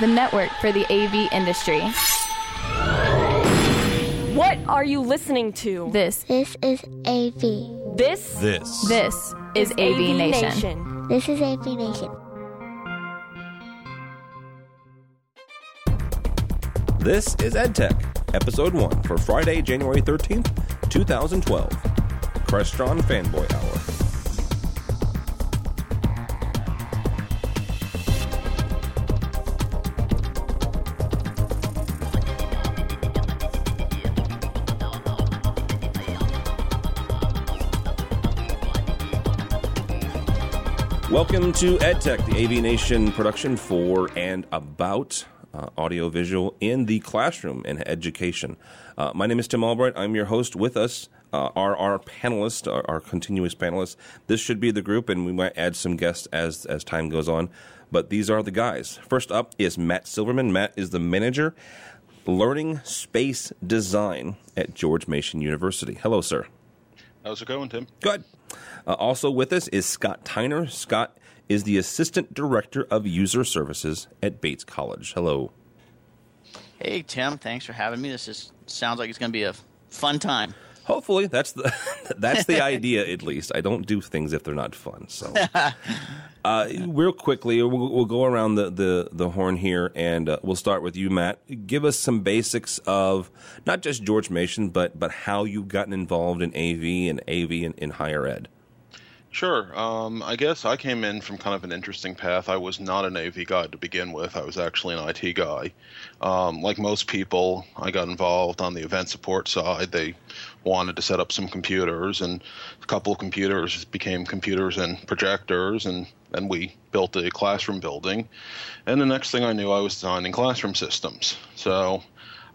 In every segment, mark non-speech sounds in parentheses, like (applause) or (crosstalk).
the network for the AV industry. What are you listening to? This, This is AV. This This. this is AV, Nation. This is AV Nation. This is EdTech, Episode 1 for Friday, January 13th, 2012. Crestron Fanboy Hour. Welcome to EdTech, the AV Nation production for and about uh, audiovisual in the classroom and education. Uh, my name is Tim Albright. I'm your host. With us uh, are our panelists, our, our continuous panelists. This should be the group, and we might add some guests as as time goes on. But these are the guys. First up is Matt Silverman. Matt is the manager, learning space design at George Mason University. Hello, sir. How's it going, Tim? Good. Uh, also with us is Scott Tiner. Scott is the Assistant Director of User Services at Bates College. Hello. Hey Tim, thanks for having me. This is sounds like it's going to be a fun time. Hopefully, that's the (laughs) that's the (laughs) idea. At least I don't do things if they're not fun. So, (laughs) uh, real quickly, we'll, we'll go around the, the, the horn here, and uh, we'll start with you, Matt. Give us some basics of not just George Mason, but but how you've gotten involved in AV and AV in, in higher ed. Sure. Um, I guess I came in from kind of an interesting path. I was not an AV guy to begin with. I was actually an IT guy. Um, like most people, I got involved on the event support side. They wanted to set up some computers, and a couple of computers became computers and projectors, and then we built a classroom building. And the next thing I knew, I was designing classroom systems. So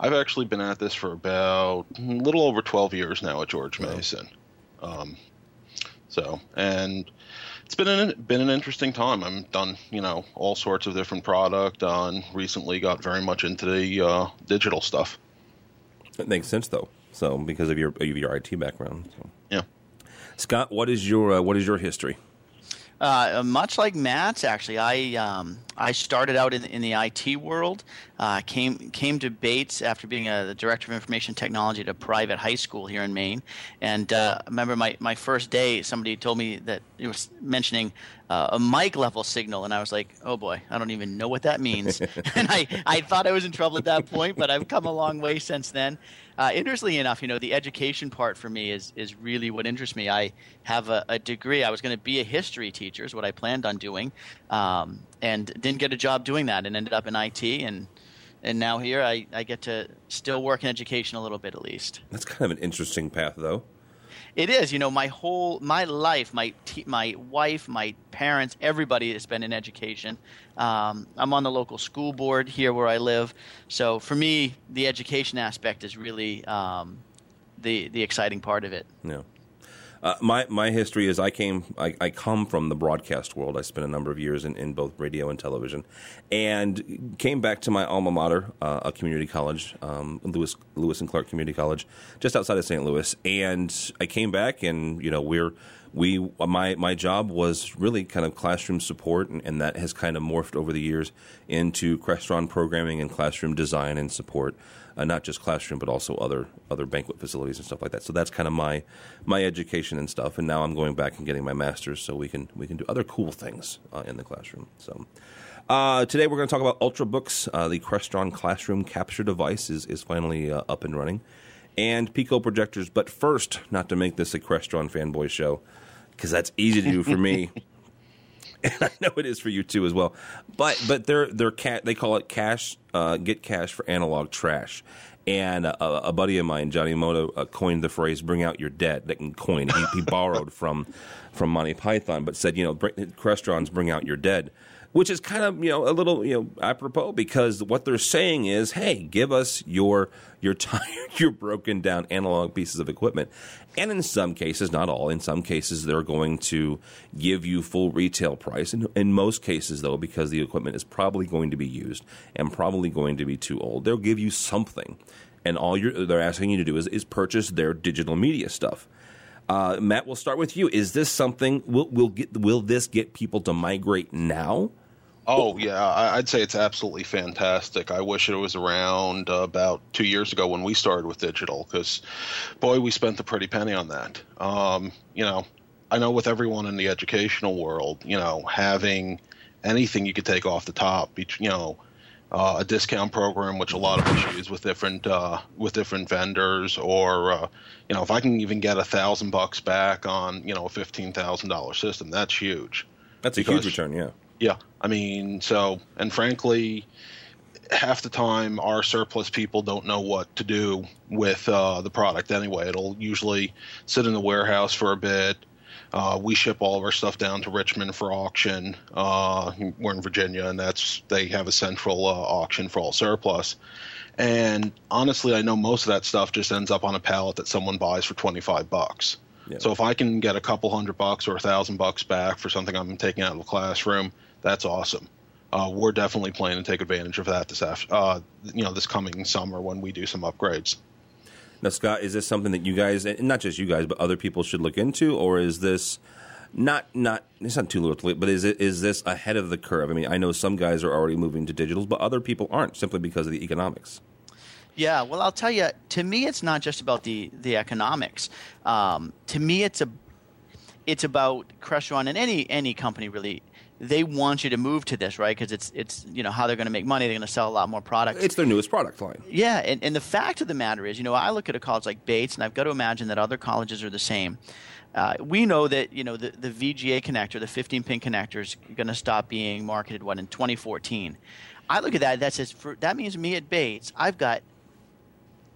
I've actually been at this for about a little over 12 years now at George Mason. Um, so, and it's been an been an interesting time. I'm done, you know, all sorts of different product. On recently, got very much into the uh, digital stuff. That makes sense, though. So, because of your of your IT background. So. Yeah. Scott, what is your uh, what is your history? Uh, much like Matt's, actually, I um, I started out in, in the IT world. Uh, came came to Bates after being a, the director of information technology at a private high school here in Maine. And uh, I remember my, my first day, somebody told me that it was mentioning uh, a mic level signal, and I was like, oh boy, I don't even know what that means. (laughs) and I, I thought I was in trouble at that point, but I've come a long way since then. Uh, interestingly enough, you know, the education part for me is is really what interests me. I have a, a degree. I was going to be a history teacher, is what I planned on doing, um, and didn't get a job doing that, and ended up in IT, and and now here I, I get to still work in education a little bit at least. That's kind of an interesting path, though. It is, you know, my whole my life, my te- my wife, my parents, everybody has been in education. Um, I'm on the local school board here where I live, so for me, the education aspect is really um, the the exciting part of it. Yeah. Uh, my my history is I came I, I come from the broadcast world. I spent a number of years in, in both radio and television, and came back to my alma mater, uh, a community college, um, Lewis Lewis and Clark Community College, just outside of St. Louis. And I came back, and you know we're we my my job was really kind of classroom support, and, and that has kind of morphed over the years into Crestron programming and classroom design and support uh, not just classroom but also other other banquet facilities and stuff like that. So that's kind of my my education and stuff. And now I'm going back and getting my master's so we can we can do other cool things uh, in the classroom. So. Uh, today we're going to talk about Ultrabooks. Uh, the Crestron classroom capture device is, is finally uh, up and running, and Pico projectors. But first, not to make this a Crestron fanboy show, because that's easy to do for me, (laughs) and I know it is for you too as well. But but they're they're ca- they call it cash uh, get cash for analog trash. And a, a buddy of mine, Johnny Moto, uh, coined the phrase "bring out your debt." That can coin. He, he borrowed (laughs) from from Monty Python, but said, you know, bring, Crestrons bring out your dead, which is kind of you know a little you know apropos because what they're saying is, hey, give us your your (laughs) tired, your broken down analog pieces of equipment, and in some cases, not all, in some cases they're going to give you full retail price. In, in most cases, though, because the equipment is probably going to be used and probably going to be too old, they'll give you something, and all they're asking you to do is, is purchase their digital media stuff. Uh, Matt, we'll start with you. Is this something will will get will this get people to migrate now, Oh yeah, I'd say it's absolutely fantastic. I wish it was around uh, about two years ago when we started with digital, because boy, we spent the pretty penny on that. Um, you know, I know with everyone in the educational world, you know, having anything you could take off the top, you know, uh, a discount program, which a lot of us use with different uh, with different vendors, or uh, you know, if I can even get a thousand bucks back on you know a fifteen thousand dollar system, that's huge. That's because, a huge return, yeah. Yeah, I mean, so and frankly, half the time our surplus people don't know what to do with uh, the product anyway. It'll usually sit in the warehouse for a bit. Uh, we ship all of our stuff down to Richmond for auction. Uh, we're in Virginia, and that's they have a central uh, auction for all surplus. And honestly, I know most of that stuff just ends up on a pallet that someone buys for twenty five bucks. Yeah. So if I can get a couple hundred bucks or a thousand bucks back for something I'm taking out of the classroom, that's awesome. Uh, we're definitely planning to take advantage of that this after, uh, you know, this coming summer when we do some upgrades. Now, Scott, is this something that you guys, and not just you guys, but other people should look into, or is this not not? It's not too little, but is it is this ahead of the curve? I mean, I know some guys are already moving to digitals, but other people aren't simply because of the economics. Yeah, well, I'll tell you. To me, it's not just about the the economics. Um, to me, it's a it's about Crestron and any any company really they want you to move to this, right? Because it's it's you know how they're going to make money. They're going to sell a lot more products. It's their newest product line. Yeah, and, and the fact of the matter is, you know, I look at a college like Bates, and I've got to imagine that other colleges are the same. Uh, we know that you know the, the VGA connector, the 15 pin connector, is going to stop being marketed what in 2014. I look at that. That says for, that means me at Bates, I've got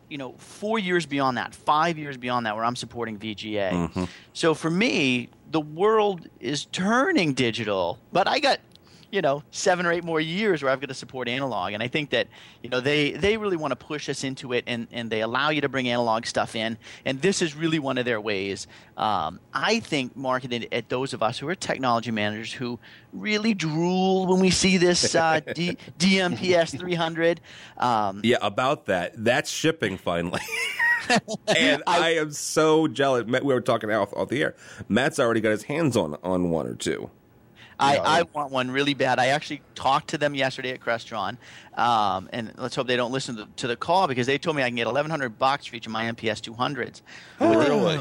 you know four years beyond that, five years beyond that, where I'm supporting VGA. Mm-hmm. So for me, the world is turning digital, but I got you know seven or eight more years where I've got to support analog, and I think that you know they they really want to push us into it, and and they allow you to bring analog stuff in, and this is really one of their ways. Um, I think marketed at those of us who are technology managers who really drool when we see this uh, (laughs) D- DMPS 300. Um, yeah, about that. That's shipping finally. (laughs) and I, I, am so jealous. We were talking off, off the air. Matt's already got his hands on on one or two. I, I want one really bad. I actually talked to them yesterday at Crestron, um, and let's hope they don't listen to, to, the call because they told me I can get 1,100 bucks for each of my MPS 200s. Oh, really?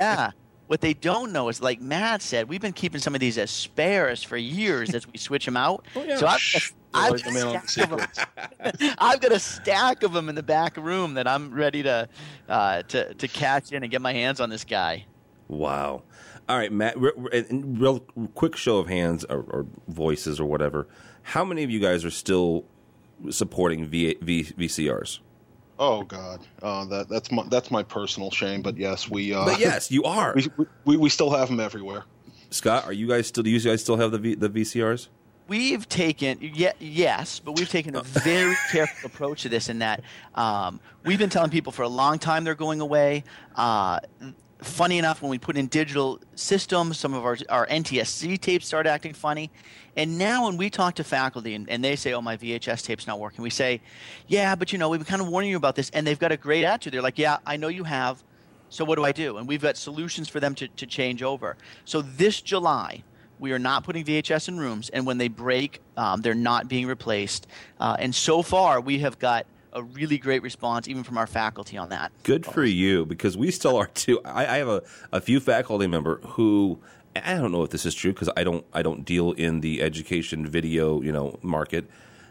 yeah. What they don't know is, like Matt said, we've been keeping some of these as spares for years as we switch them out. (laughs) Oh, yeah. So I've, I've, got (laughs) I've, got a stack of them in the back room that I'm ready to uh, to to catch in and get my hands on this guy. Wow. All right, Matt. real quick show of hands or, or, voices or whatever. How many of you guys are still supporting v, v, VCRs? Oh God, uh, that that's my that's my personal shame. But yes, we. Uh, but yes, you are. (laughs) We, we, we still have them everywhere. Scott, are you guys still? Do you guys still have the v, the VCRs? We've taken yeah, yes, but we've taken a (laughs) very careful approach to this. In that um, we've been telling people for a long time they're going away. Uh, funny enough, when we put in digital systems, some of our, our NTSC tapes start acting funny. And now when we talk to faculty and, and they say, oh, my VHS tape's not working, we say, yeah, but you know, we've been kind of warning you about this. And they've got a great attitude. They're like, yeah, I know you have. So what do I do? And we've got solutions for them to, to change over. So this July, we are not putting VHS in rooms. And when they break, um, they're not being replaced. Uh, and so far, we have got – a really great response, even from our faculty on that. Good for you, because we still are too. I, I have a, a few faculty member who I don't know if this is true because I don't I don't deal in the education video you know market.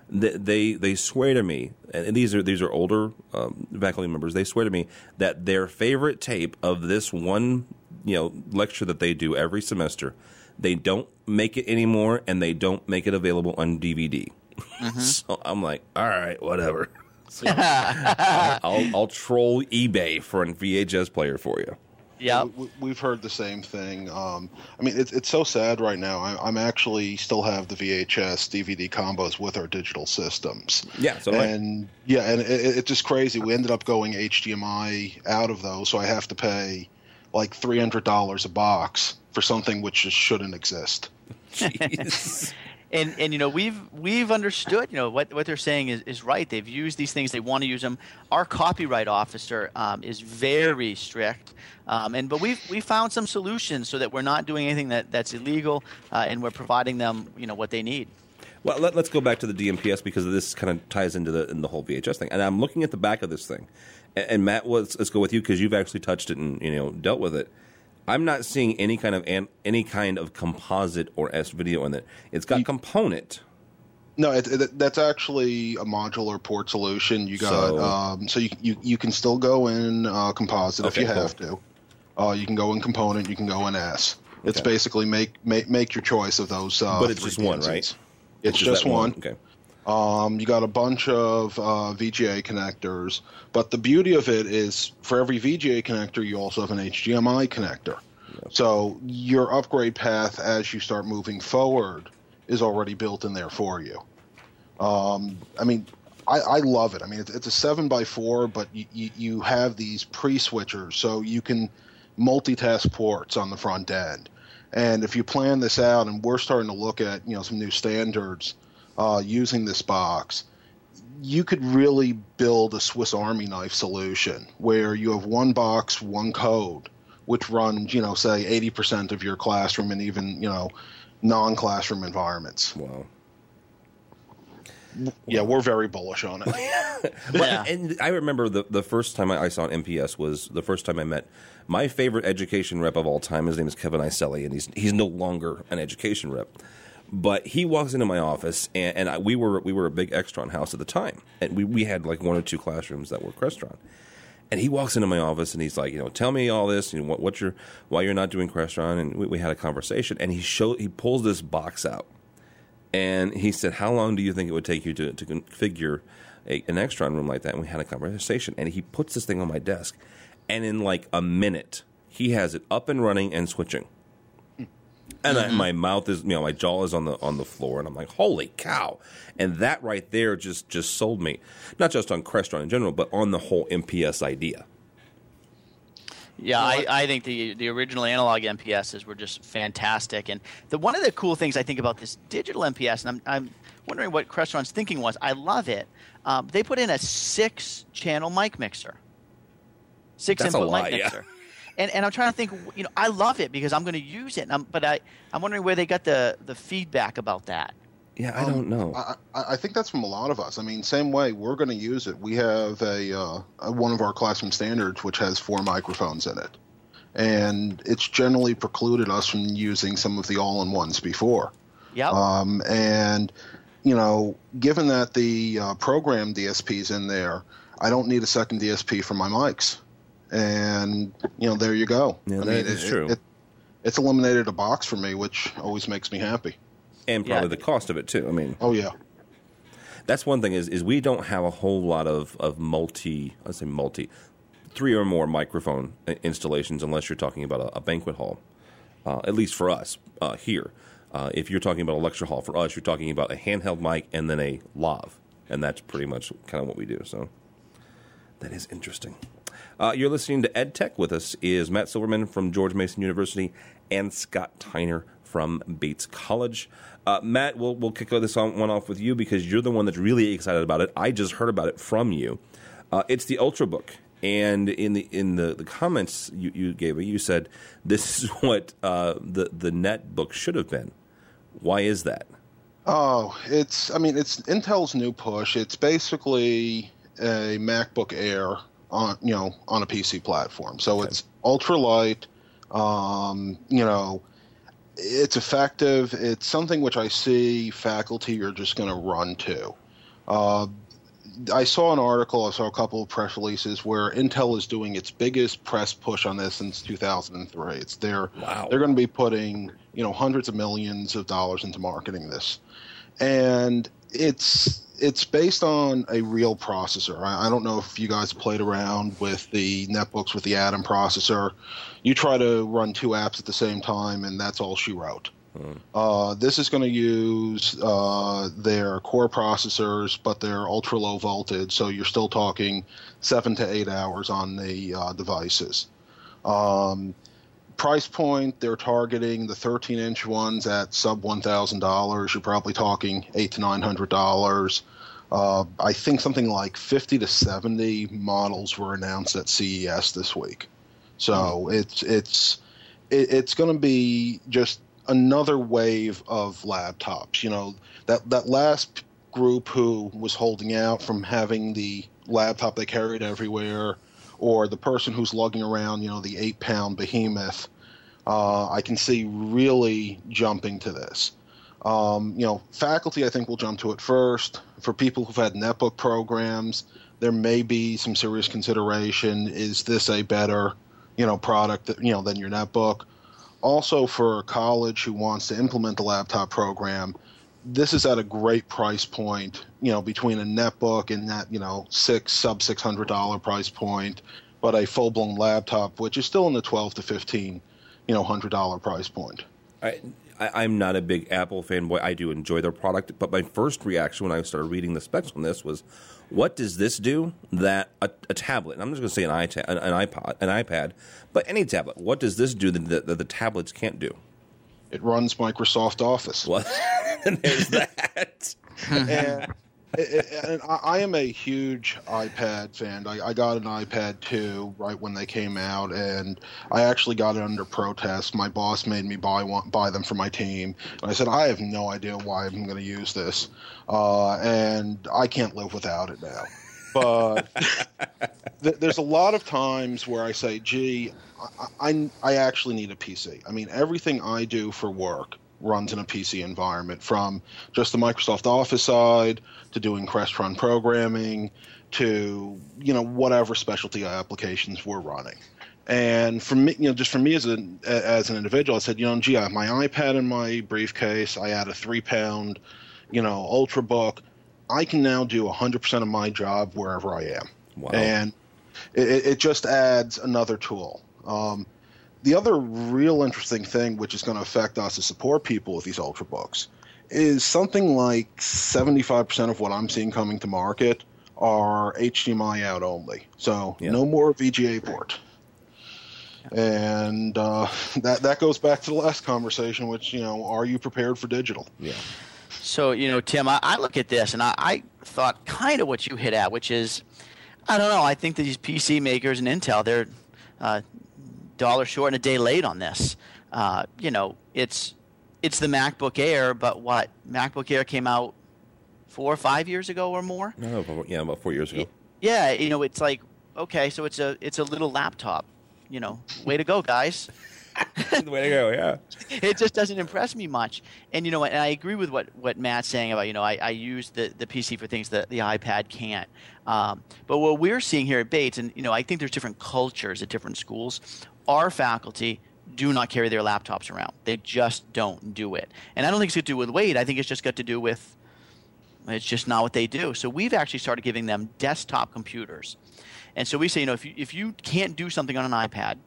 They they, they swear to me, and these are these are older um, faculty members. They swear to me that their favorite tape of this one you know lecture that they do every semester, they don't make it anymore, and they don't make it available on DVD. Mm-hmm. (laughs) so I'm like, all right, whatever. So (laughs) I'll, I'll troll eBay for a VHS player for you. Yeah, we, have heard the same thing. Um, I mean, it's it's so sad right now. I, am actually still have the VHS DVD combos with our digital systems. Yeah, so and I... yeah, and it, it's just crazy. We ended up going HDMI out of those, so I have to pay like three hundred dollars a box for something which just shouldn't exist. (laughs) Jeez and and you know we've we've understood you know what what they're saying is, is right. They've used these things. They want to use them. Our copyright officer um, is very strict. Um, and but we've we found some solutions so that we're not doing anything that that's illegal uh, and we're providing them you know what they need. Well, let, us go back to the DMPS because this kind of ties into the in the whole VHS thing. And I'm looking at the back of this thing, and, and Matt, let's, let's go with you because you've actually touched it and you know dealt with it. I'm not seeing any kind of an, any kind of composite or S video in it. It's got you, component. No, it, it, that's actually a modular port solution. You got so, um, so you, you you can still go in uh, composite okay, if you have to. Uh, you can go in component. You can go in S. Okay. It's basically make make make your choice of those. Uh, but it's just one, right? It's, it's just one. one. Okay. Um, you got a bunch of uh, VGA connectors, but the beauty of it is for every VGA connector, you also have an HDMI connector. Yep. So your upgrade path as you start moving forward is already built in there for you. Um, I mean, I, I, love it. I mean, it's, it's, a seven by four, but you, you, you have these pre switchers, so you can multitask ports on the front end. And if you plan this out, and we're starting to look at you know some new standards uh, using this box, you could really build a Swiss Army knife solution where you have one box, one code, which runs you know say 80% of your classroom and even you know non-classroom environments. Wow yeah, we're very bullish on it. (laughs) yeah. And I remember the the first time I, saw an MPS was the first time I met my favorite education rep of all time. His name is Kevin Iselli, and he's he's no longer an education rep. But he walks into my office, and, and I, we were we were a big Extron house at the time, and we, we had like one or two classrooms that were Crestron. And he walks into my office and he's like, you know, tell me all this and what, what why you're not doing Crestron. And we, we had a conversation, and he showed he pulls this box out, and he said, How long do you think it would take you to, to configure a, an Extron room like that? And we had a conversation. And he puts this thing on my desk. And in like a minute, he has it up and running and switching. And mm-hmm. I, my mouth is, you know, my jaw is on the on the floor, and I'm like, "Holy cow!" And that right there just just sold me, not just on Crestron in general, but on the whole MPS idea. Yeah, I, I think the the original analog MPSs were just fantastic, and the one of the cool things I think about this digital MPS, and I'm I'm wondering what Crestron's thinking was. I love it. Um, they put in a six channel mic mixer, six That's input lot, mic mixer. (laughs) Yeah. And, and I'm trying to think, you know, I love it because I'm going to use it. but I, I'm wondering where they got the, the feedback about that. Yeah, I um, don't know. I, I, think that's from a lot of us. I mean, same way we're going to use it. We have a, uh, a, one of our classroom standards which has four microphones in it, and it's generally precluded us from using some of the all-in-ones before. Yeah. Um, and you know, given that the uh, program DSP is in there, I don't need a second DSP for my mics, and you know, there you go. Yeah, I that mean, is it, true. It, it's eliminated a box for me, which always makes me happy and probably yeah. the cost of it too. I mean, oh yeah, that's one thing is is we don't have a whole lot of of multi, I say multi, three or more microphone installations unless you're talking about a, a banquet hall. Uh, at least for us uh, here. Uh, if you're talking about a lecture hall, for us, you're talking about a handheld mic and then a lav, and that's pretty much kind of what we do. So that is interesting. Uh, you're listening to EdTech. With us is Matt Silverman from George Mason University and Scott Tiner from Bates College. Uh, Matt, we'll, we'll kick this one off with you because you're the one that's really excited about it. I just heard about it from you. Uh, it's the Ultrabook. And in the in the, the comments you, you gave me, you said this is (laughs) what uh, the the netbook should have been. Why is that? Oh, it's I mean it's Intel's new push. It's basically a MacBook Air on you know on a PC platform. So okay. it's ultra light. Um, you know, it's effective. It's something which I see faculty are just going to run to. Uh, I saw an article, I saw a couple of press releases where Intel is doing its biggest press push on this since 2003. It's they're wow. they're going to be putting you know hundreds of millions of dollars into marketing this, and it's it's based on a real processor. I, I, don't know if you guys played around with the netbooks with the Atom processor. You try to run two apps at the same time, and that's all she wrote. Hmm. Uh, this is going to use uh, their core processors, but they're ultra low voltage, so you're still talking seven to eight hours on the uh, devices. Um, price point, they're targeting the 13 inch ones at sub $1,000. You're probably talking eight to $900. Uh, I think something like 50 to 70 models were announced at CES this week. So mm-hmm. it's it's it, it's going to be just another wave of laptops. You know, that that last group who was holding out from having the laptop they carried everywhere, or the person who's lugging around, you know, the eight pound behemoth. Uh, I can see really jumping to this. Um, you know, faculty I think will jump to it first. For people who've had netbook programs, there may be some serious consideration. Is this a better, you know, product that, you know than your netbook? Also, for a college who wants to implement the laptop program, this is at a great price point. You know, between a netbook and that you know six sub six hundred dollar price point, but a full blown laptop, which is still in the twelve to fifteen, you know, hundred dollar price point. I, I, am not a big Apple fanboy. I do enjoy their product, but my first reaction when I started reading the specs on this was, what does this do that a, a tablet? And I'm just going to say an iPad, an, iPod, an iPad, but any tablet. What does this do that, that the tablets can't do? It runs Microsoft Office. What? (laughs) and there's (laughs) that. and and I, am a huge iPad fan. I, I, got an iPad 2 right when they came out, and I actually got it under protest. My boss made me buy one, buy them for my team, and I said I have no idea why I'm going to use this, uh, and I can't live without it now. But th- there's a lot of times where I say, "Gee, I, I, I actually need a PC." I mean, everything I do for work runs in a PC environment, from just the Microsoft Office side to doing Crestron programming to you know whatever specialty applications we're running. And for me, you know, just for me as an as an individual, I said, you know, gee, I have my iPad in my briefcase. I had a three pound, you know, ultrabook. I can now do 100% of my job wherever I am. Wow. And it, it just adds another tool. Um, the other real interesting thing, which is going to affect us as support people with these ultrabooks, is something like 75% of what I'm seeing coming to market are HDMI out only. So yeah. no more VGA port. And uh, (laughs) that that goes back to the last conversation, which you know, are you prepared for digital? Yeah. So you know, Tim, I, I look at this and I, I thought kind of what you hit at, which is, I don't know. I think that these PC makers and Intel, they're uh, dollar short and a day late on this. Uh, you know, it's it's the MacBook Air, but what MacBook Air came out four or five years ago or more. No, yeah, about four years ago. Yeah, you know, it's like okay, so it's a it's a little laptop. You know, way to go, guys. Way to go, yeah. it just doesn't impress me much. And you know, and I agree with what, what Matt's saying about, you know, I, I use the, the PC for things that the iPad can't. Um, but what we're seeing here at Bates, and you know, I think there's different cultures at different schools. Our faculty do not carry their laptops around. They just don't do it. And I don't think it's got to do with weight. I think it's just got to do with it's just not what they do. So we've actually started giving them desktop computers. And so we say, you know, if you, if you can't do something on an iPad,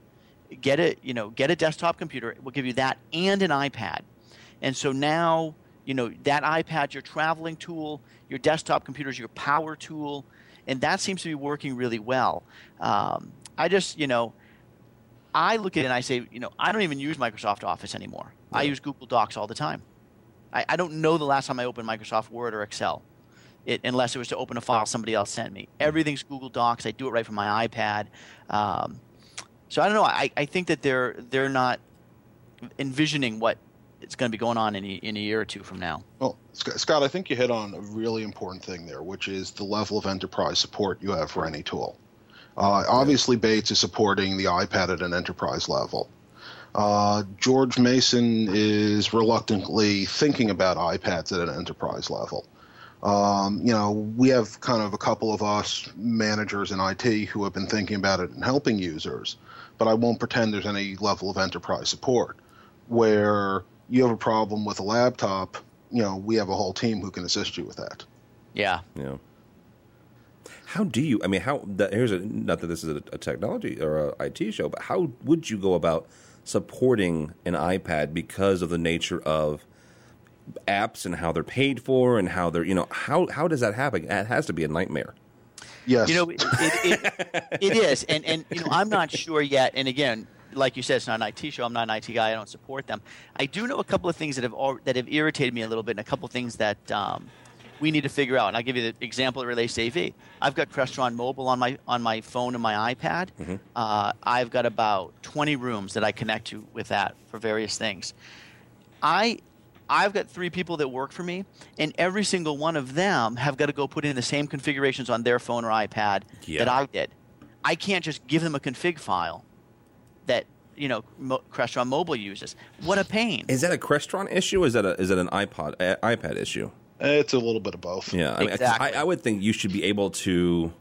get a, you know, get a desktop computer. We'll give you that and an iPad. And so now, you know, that iPad's your traveling tool, your desktop computer is your power tool, and that seems to be working really well. Um, I just, you know, I look at it and I say, you know, I don't even use Microsoft Office anymore. Yeah. I use Google Docs all the time. I, I, don't know the last time I opened Microsoft Word or Excel, it, unless it was to open a file somebody else sent me. Everything's Google Docs. I do it right from my iPad. Um, so I don't know. I, I think that they're they're not envisioning what it's going to be going on in a, in a year or two from now. Well, Scott, I think you hit on a really important thing there, which is the level of enterprise support you have for any tool. Uh, obviously, Bates is supporting the iPad at an enterprise level. Uh, George Mason is reluctantly thinking about iPads at an enterprise level. Um, you know, we have kind of a couple of us managers in IT who have been thinking about it and helping users, but I won't pretend there's any level of enterprise support. Where you have a problem with a laptop, you know, we have a whole team who can assist you with that. Yeah. Yeah. How do you? I mean, how? That, here's a not that this is a, a technology or a IT show, but how would you go about supporting an iPad because of the nature of apps and how they're paid for and how they're you know how how does that happen? It has to be a nightmare. Yes, you know it, it, (laughs) it is, and and you know I'm not sure yet. And again, like you said, it's not an IT show. I'm not an IT guy. I don't support them. I do know a couple of things that have all, that have irritated me a little bit, and a couple of things that um, we need to figure out. And I'll give you the example that relates to AV. I've got Crestron Mobile on my on my phone and my iPad. Mm-hmm. Uh, I've got about 20 rooms that I connect to with that for various things. I I've got three people that work for me, and every single one of them have got to go put in the same configurations on their phone or iPad Yeah. that I did. I can't just give them a config file that you know Mo- Crestron Mobile uses. What a pain! Is that a Crestron issue? Or is that a is that an iPod uh, iPad issue? It's a little bit of both. Yeah, I, mean, Exactly. I, I would think you should be able to.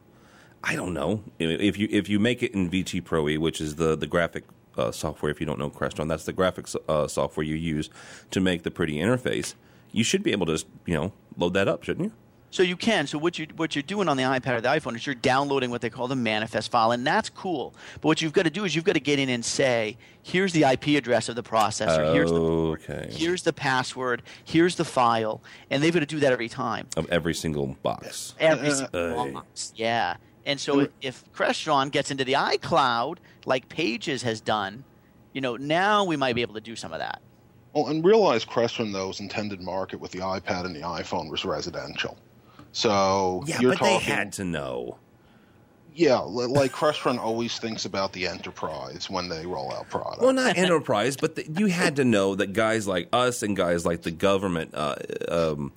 I don't know if you if you make it in VT Pro E, which is the the graphic uh, software. If you don't know Crestron, that's the graphics uh, software you use to make the pretty interface. You should be able to you know load that up, shouldn't you? So you can. So what you what you're doing on the iPad or the iPhone is you're downloading what they call the manifest file, and that's cool. But what you've got to do is you've got to get in and say, here's the IP address of the processor, here's the Okay. here's the password, here's the file, and they've got to do that every time. Of every single box. Every Uh, single uh, box. Yeah. And so if Crestron gets into the iCloud, like Pages has done, you know, now we might be able to do some of that. Well, and realize Crestron though's intended market with the iPad and the iPhone was residential. So Yeah, you're but talking, they had to know. yeah, like Crestron always thinks about the enterprise when they roll out products. Well, not enterprise, but the, you had to know that guys like us and guys like the government, uh, um,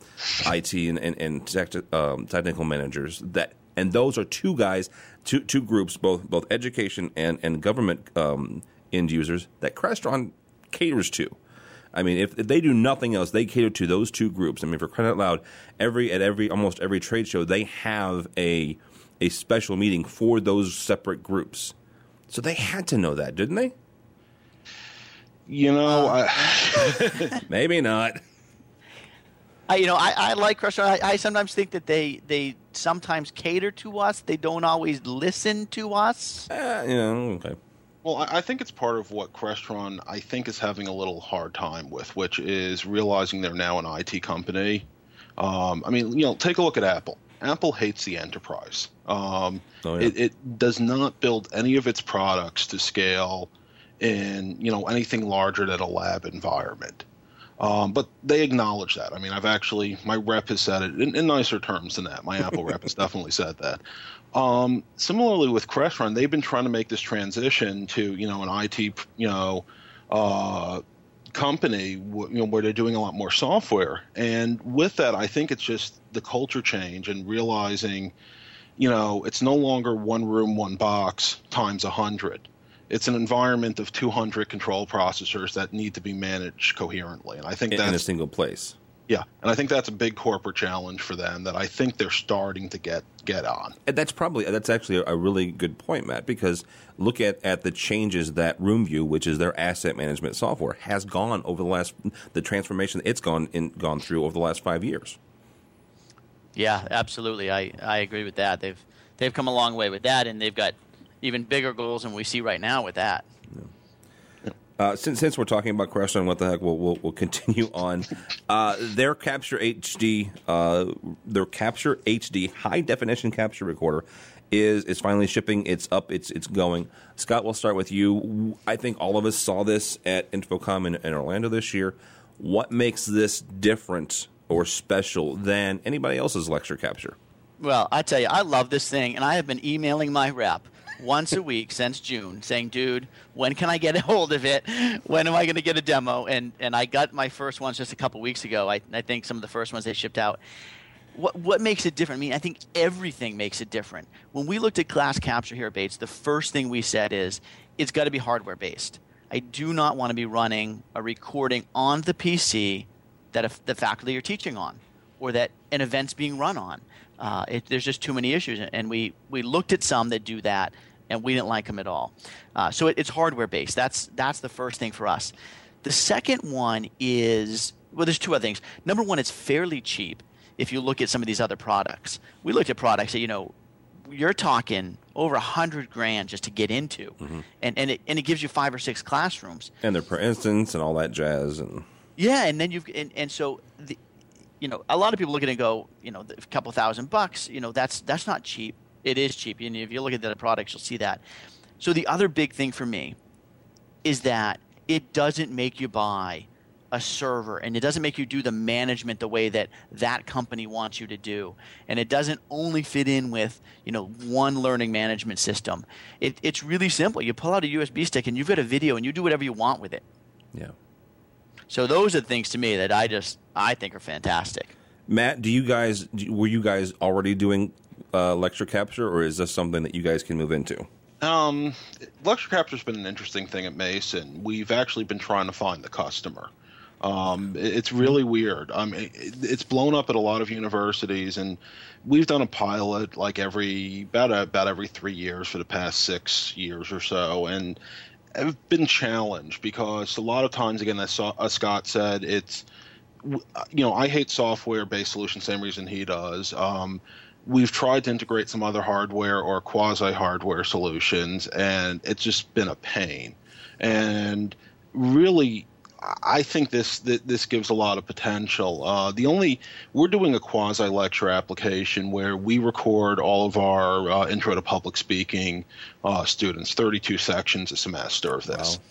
IT and and, and tech, um, technical managers that, and those are two guys, two two groups, both both education and and government um, end users that Crestron caters to. I mean, if, if they do nothing else, they cater to those two groups. I mean, for crying out loud, every at every almost every trade show, they have a a special meeting for those separate groups. So they had to know that, didn't they? you know, I, (laughs) (laughs) Maybe not. I, you know, I, I like Crestron. I, I sometimes think that they they sometimes cater to us. They don't always listen to us. You know, okay. Well, I I think it's part of what Crestron I think is having a little hard time with, which is realizing they're now an IT company. Um, I mean, you know, take a look at Apple. Apple hates the enterprise. Um, Oh, yeah. it, it does not build any of its products to scale in you know anything larger than a lab environment. Um, but they acknowledge that. I mean, I've actually my rep has said it in, in nicer terms than that. My Apple rep has (laughs) definitely said that. Um, similarly with Crestron, they've been trying to make this transition to you know an IT you know uh, company w- you know where they're doing a lot more software, and with that, I think it's just the culture change and realizing, you know, it's no longer one room, one box times a hundred. It's an environment of 200 control processors that need to be managed coherently, and I think In, in a single place. yeah, and I think that's a big corporate challenge for them that I think they're starting to get get on. And that's probably that's actually a, a really good point, Matt. Because look at, at the changes that RoomView, which is their asset management software, has gone over the last the transformation it's gone in gone through over the last five years. Yeah, absolutely. I, I agree with that. They've they've come a long way with that, and they've got even bigger goals than we see right now with that. Uh, since since we're talking about Crestron, what the heck? We'll we'll, we'll continue (laughs) on. Uh, their Capture HD, uh, their Capture HD high definition capture recorder is is finally shipping. It's up. It's it's going. Scott, we'll start with you. I think all of us saw this at InfoComm in, in Orlando this year. What makes this different or special than anybody else's lecture capture? Well, I tell you, I love this thing, and I have been emailing my rep once a week since June, saying, "Dude, when can I get a hold of it? When am I going to get a demo?" And and I got my first ones just a couple weeks ago. I, I think some of the first ones they shipped out. What what makes it different? I mean, I think everything makes it different. When we looked at class capture here at Bates, the first thing we said is it's got to be hardware based. I do not want to be running a recording on the PC that the faculty are teaching on or that an event's being run on. Uh, it, there's just too many issues, and we, we looked at some that do that, and we didn't like them at all. Uh, so it, it's hardware based. That's that's the first thing for us. The second one is well, there's two other things. Number one, it's fairly cheap if you look at some of these other products. We looked at products that you know you're talking over a hundred grand just to get into, and and it and it gives you five or six classrooms. And their per instance and all that jazz and Yeah, and then you've and, and so the, you know a lot of people look at it and go, you know, a couple thousand bucks, you know, that's that's not cheap. It is cheap, and if you look at the products, you'll see that. So the other big thing for me is that it doesn't make you buy a server and it doesn't make you do the management the way that that company wants you to do and it doesn't only fit in with you know one learning management system it, it's really simple you pull out a usb stick and you've got a video and you do whatever you want with it yeah. So those are the things to me that I just I think are fantastic. Matt, do you guys were you guys already doing uh, lecture capture, or is this something that you guys can move into? Um, lecture capture's been an interesting thing at Mason. We've actually been trying to find the customer. Um, it's really weird. I mean, it's blown up at a lot of universities, and we've done a pilot like every about about every three years for the past six years or so, and have been challenged because a lot of times, again, as, as Scott said, it's you know I hate software-based solutions, same reason he does. Um, we've tried to integrate some other hardware or quasi hardware solutions, and it's just been a pain. And really, I think this this gives a lot of potential. Uh, the only we're doing a quasi lecture application where we record all of our uh, intro to public speaking uh, students, 32 sections a semester of this. Wow.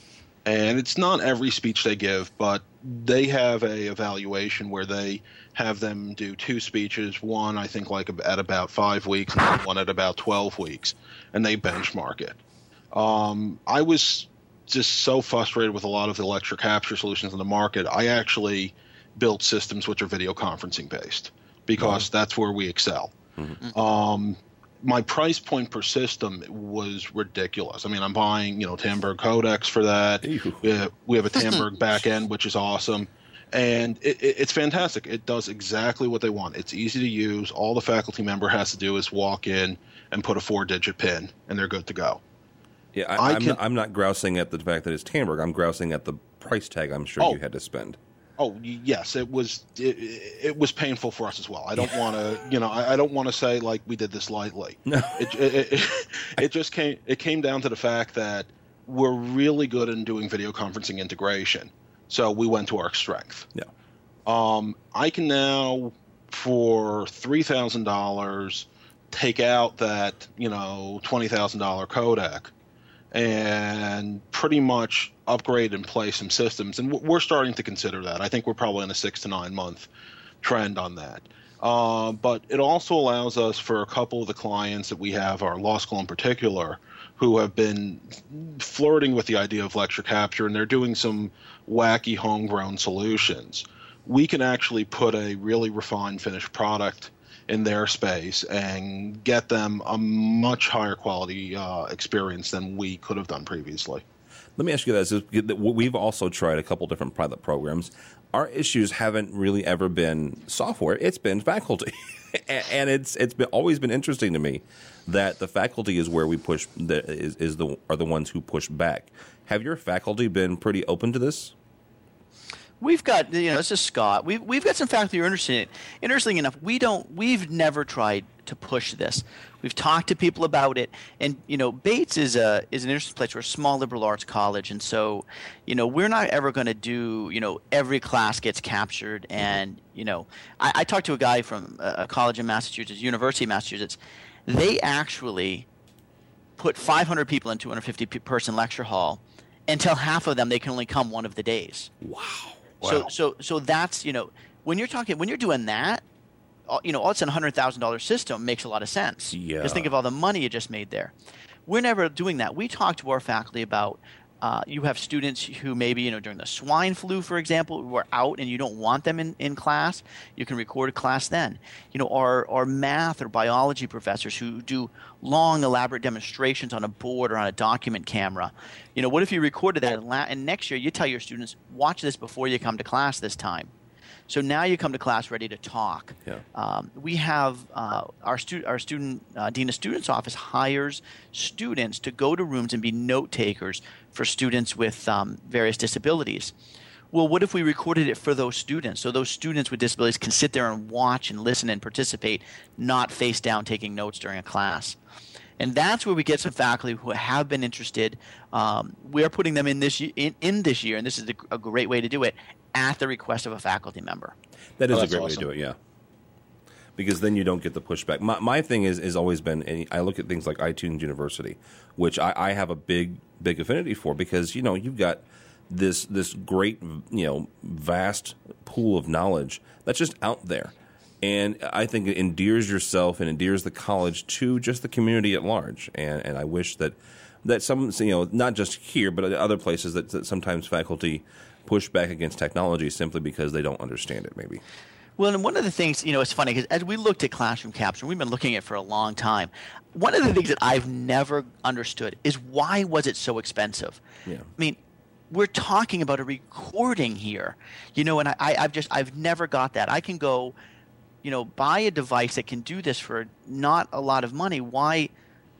And it's not every speech they give, but they have a evaluation where they have them do two speeches. One, I think, like at about five weeks, and one at about 12 weeks, and they benchmark it. Um, I was just so frustrated with a lot of the lecture capture solutions in the market. I actually built systems which are video conferencing based because wow. that's where we excel. Mm-hmm. Um, my price point per system was ridiculous. I mean, I'm buying you know Tandberg codecs for that. We have, uh, we have a (laughs) Tandberg backend, which is awesome, and it, it, it's fantastic. It does exactly what they want. It's easy to use. All the faculty member has to do is walk in and put a four digit pin, and they're good to go. Yeah, I, am not, I'm not grousing at the fact that it's Tandberg. I'm grousing at the price tag. I'm sure oh, you had to spend. Oh yes, it was it, it was painful for us as well. I don't want to you know I, I don't want to say like we did this lightly. No, it, it, it, it just came it came down to the fact that we're really good in doing video conferencing integration, so we went to our strength. Yeah. Um, I can now for three thousand dollars take out that you know twenty thousand dollar codec and pretty much upgrade and play some systems. And we're starting to consider that. I think we're probably in a six to nine month trend on that. Uh, but it also allows us for a couple of the clients that we have, our law school in particular, who have been flirting with the idea of lecture capture and they're doing some wacky homegrown solutions. We can actually put a really refined finished product in their space and get them a much higher quality uh, experience than we could have done previously. Let me ask you this: We've also tried a couple different pilot programs. Our issues haven't really ever been software; it's been faculty, (laughs) and it's it's been, always been interesting to me that the faculty is where we push the, is, is the are the ones who push back. Have your faculty been pretty open to this? We've got, you know, this is Scott. We've, we've got some faculty who are interested in it. Interesting enough, we don't, we've never tried to push this. We've talked to people about it, and you know, Bates is a is an interesting place. We're a small liberal arts college, and so, you know, we're not ever going to do, you know, every class gets captured. Mm-hmm. And you know, I, I talked to a guy from a college in Massachusetts, University of Massachusetts. They actually put 500 people in 250 person lecture hall, and tell half of them they can only come one of the days. Wow. So so so that's you know when you're talking when you're doing that, you know all of a hundred thousand dollar system makes a lot of sense. Yeah. Just think of all the money you just made there. We're never doing that. We talk to our faculty about uh, you have students who maybe, you know, during the swine flu, for example, who are out and you don't want them in, in class, you can record a class then. You know, our, our math or biology professors who do long, elaborate demonstrations on a board or on a document camera. You know, what if you recorded that and, la- and next year you tell your students, watch this before you come to class this time? So now you come to class ready to talk. Yeah. Um, we have uh, our, stu- our student uh, dean of students office hires students to go to rooms and be note takers for students with um, various disabilities. Well, what if we recorded it for those students? So those students with disabilities can sit there and watch and listen and participate, not face down taking notes during a class. And that's where we get some faculty who have been interested. Um, we are putting them in this in, in this year, and this is a great way to do it at the request of a faculty member. That is oh, a great awesome. way to do it. Yeah. Because then you don't get the pushback. My, my thing is has always been, I look at things like iTunes University, which I, I have a big big affinity for because you know you've got this this great you know vast pool of knowledge that's just out there and I think it endears yourself and endears the college to just the community at large. And, and I wish that that some you know not just here but other places that, that sometimes faculty push back against technology simply because they don't understand it maybe well, and one of the things, you know, it's funny because as we looked at classroom capture, we've been looking at it for a long time. One of the things that I've never understood is why was it so expensive? Yeah. I mean, we're talking about a recording here, you know, and I, I've just I've never got that. I can go, you know, buy a device that can do this for not a lot of money. Why,